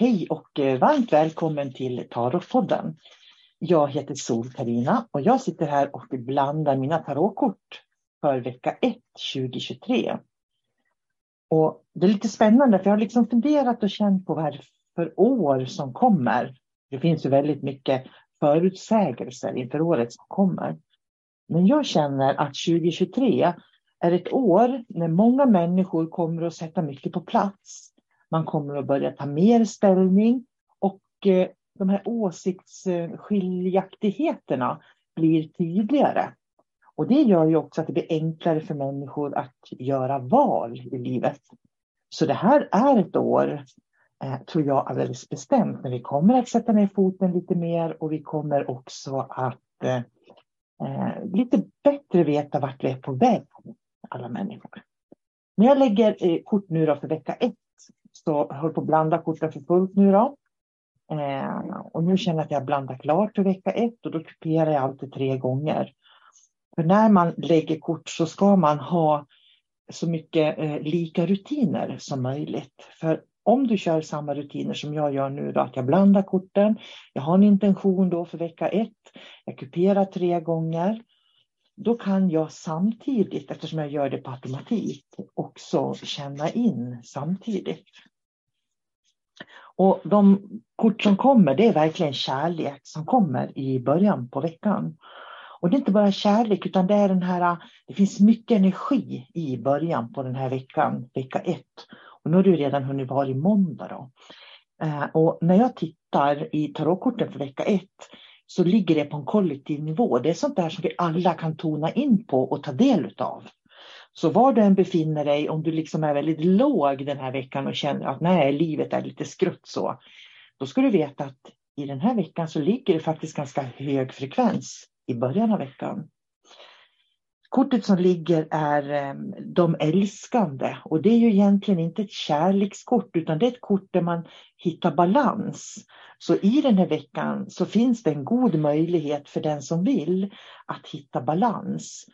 Hej och eh, varmt välkommen till Tarotpodden. Jag heter sol karina och jag sitter här och blandar mina tarotkort för vecka 1 2023. Och det är lite spännande för jag har liksom funderat och känt på vad det är för år som kommer. Det finns ju väldigt mycket förutsägelser inför året som kommer. Men jag känner att 2023 är ett år när många människor kommer att sätta mycket på plats man kommer att börja ta mer ställning och eh, de här åsiktsskiljaktigheterna blir tydligare. Och det gör ju också att det blir enklare för människor att göra val i livet. Så det här är ett år, eh, tror jag alldeles bestämt, när vi kommer att sätta ner foten lite mer och vi kommer också att eh, eh lite bättre veta vart vi är på väg, alla människor. När jag lägger kort nu då för vecka ett så jag håller på att blanda korten för fullt nu då. Eh, och nu känner jag att jag blandar klart för vecka ett och då kuperar jag alltid tre gånger. För när man lägger kort så ska man ha så mycket eh, lika rutiner som möjligt. För om du kör samma rutiner som jag gör nu, då, att jag blandar korten, jag har en intention då för vecka ett, jag kuperar tre gånger, då kan jag samtidigt, eftersom jag gör det på automatik, också känna in samtidigt. Och de kort som kommer, det är verkligen kärlek som kommer i början på veckan. Och det är inte bara kärlek, utan det är den här, det finns mycket energi i början på den här veckan, vecka ett. Och nu har du redan hunnit vara i måndag då. Eh, och när jag tittar i tarotkorten för vecka ett så ligger det på en kollektiv nivå. Det är sånt där som vi alla kan tona in på och ta del av. Så var du än befinner dig, om du liksom är väldigt låg den här veckan och känner att nej, livet är lite skrutt så, då ska du veta att i den här veckan så ligger det faktiskt ganska hög frekvens i början av veckan. Kortet som ligger är ehm, de älskande och det är ju egentligen inte ett kärlekskort utan det är ett kort där man hittar balans. Så i den här veckan så finns det en god möjlighet för den som vill att hitta balans.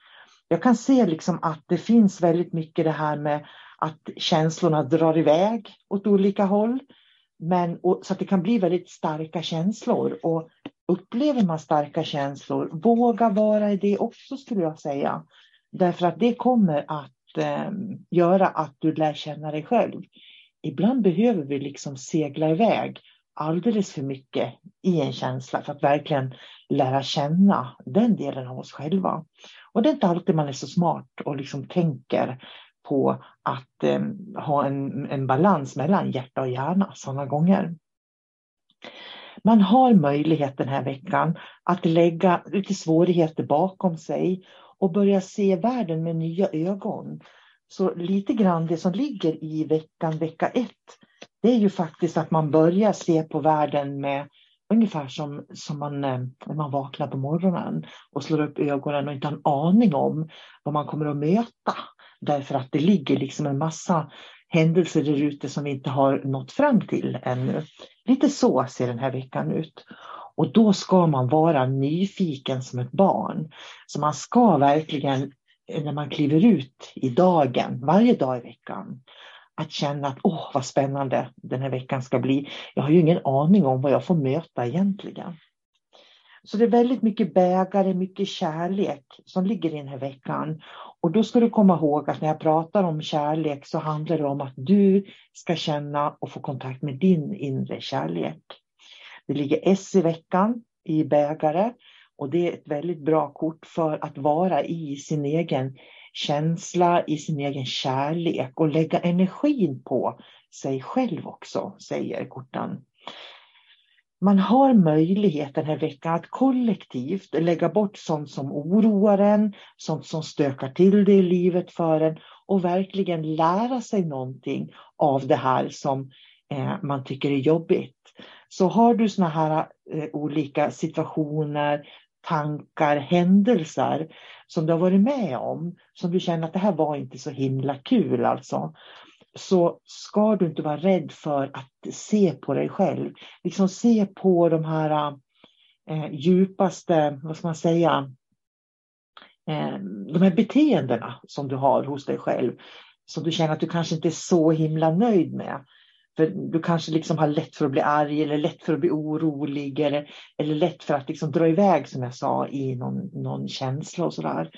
Jag kan se liksom att det finns väldigt mycket det här med att känslorna drar iväg åt olika håll. Men, och, så att det kan bli väldigt starka känslor. Och upplever man starka känslor, våga vara i det också skulle jag säga. Därför att det kommer att eh, göra att du lär känna dig själv. Ibland behöver vi liksom segla iväg alldeles för mycket i en känsla för att verkligen lära känna den delen av oss själva. Och det är inte alltid man är så smart och liksom tänker på att eh, ha en, en balans mellan hjärta och hjärna sådana gånger. Man har möjlighet den här veckan att lägga lite svårigheter bakom sig och börja se världen med nya ögon. Så lite grann det som ligger i veckan, vecka ett, det är ju faktiskt att man börjar se på världen med ungefär som, som man, eh, när man vaknar på morgonen och slår upp ögonen och inte har en aning om vad man kommer att möta. Därför att det ligger liksom en massa händelser där ute som vi inte har nått fram till ännu. Lite så ser den här veckan ut. Och då ska man vara nyfiken som ett barn. Så man ska verkligen, när man kliver ut i dagen, varje dag i veckan, att känna att åh vad spännande den här veckan ska bli. Jag har ju ingen aning om vad jag får möta egentligen. Så det är väldigt mycket bägare, mycket kärlek som ligger i den här veckan. Och då ska du komma ihåg att när jag pratar om kärlek så handlar det om att du ska känna och få kontakt med din inre kärlek. Det ligger S i veckan i bägare och det är ett väldigt bra kort för att vara i sin egen känsla, i sin egen kärlek och lägga energin på sig själv också, säger Kortan. Man har möjlighet den här veckan att kollektivt lägga bort sånt som oroar en, sånt som stökar till det i livet för en och verkligen lära sig någonting av det här som eh, man tycker är jobbigt. Så har du såna här eh, olika situationer, tankar, händelser som du har varit med om, som du känner att det här var inte så himla kul alltså, så ska du inte vara rädd för att se på dig själv. Liksom se på de här eh, djupaste, vad ska man säga, eh, de här beteendena som du har hos dig själv, som du känner att du kanske inte är så himla nöjd med. För du kanske liksom har lätt för att bli arg eller lätt för att bli orolig eller, eller lätt för att liksom dra iväg som jag sa i någon, någon känsla och sådär.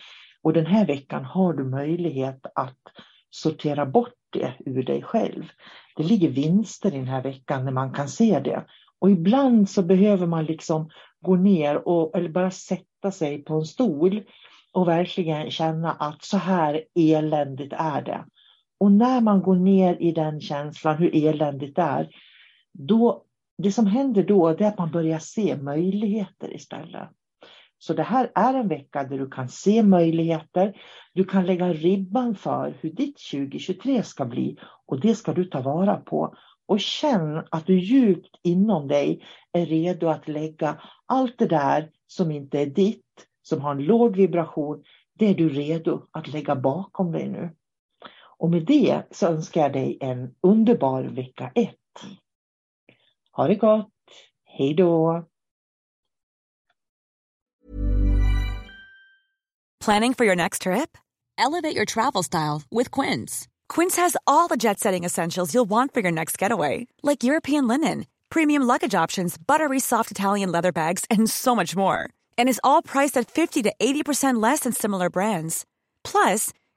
Och den här veckan har du möjlighet att sortera bort det ur dig själv. Det ligger vinster i den här veckan när man kan se det. Och ibland så behöver man liksom gå ner och, eller bara sätta sig på en stol och verkligen känna att så här eländigt är det. Och när man går ner i den känslan, hur eländigt det är, då, det som händer då är att man börjar se möjligheter istället. Så det här är en vecka där du kan se möjligheter. Du kan lägga ribban för hur ditt 2023 ska bli och det ska du ta vara på. Och känn att du djupt inom dig är redo att lägga allt det där som inte är ditt, som har en låg vibration, det är du redo att lägga bakom dig nu. Och med det så önskar jag dig en underbar vecka 1. Ha det gott! Hej då! Planning for your next trip? Elevate your travel style with Quince. Quince has all the jet setting essentials you'll want for your next getaway. Like European linen, premium luggage options, buttery soft Italian leather bags and so much more. And is all priced at 50 to 80% less than similar brands. Plus,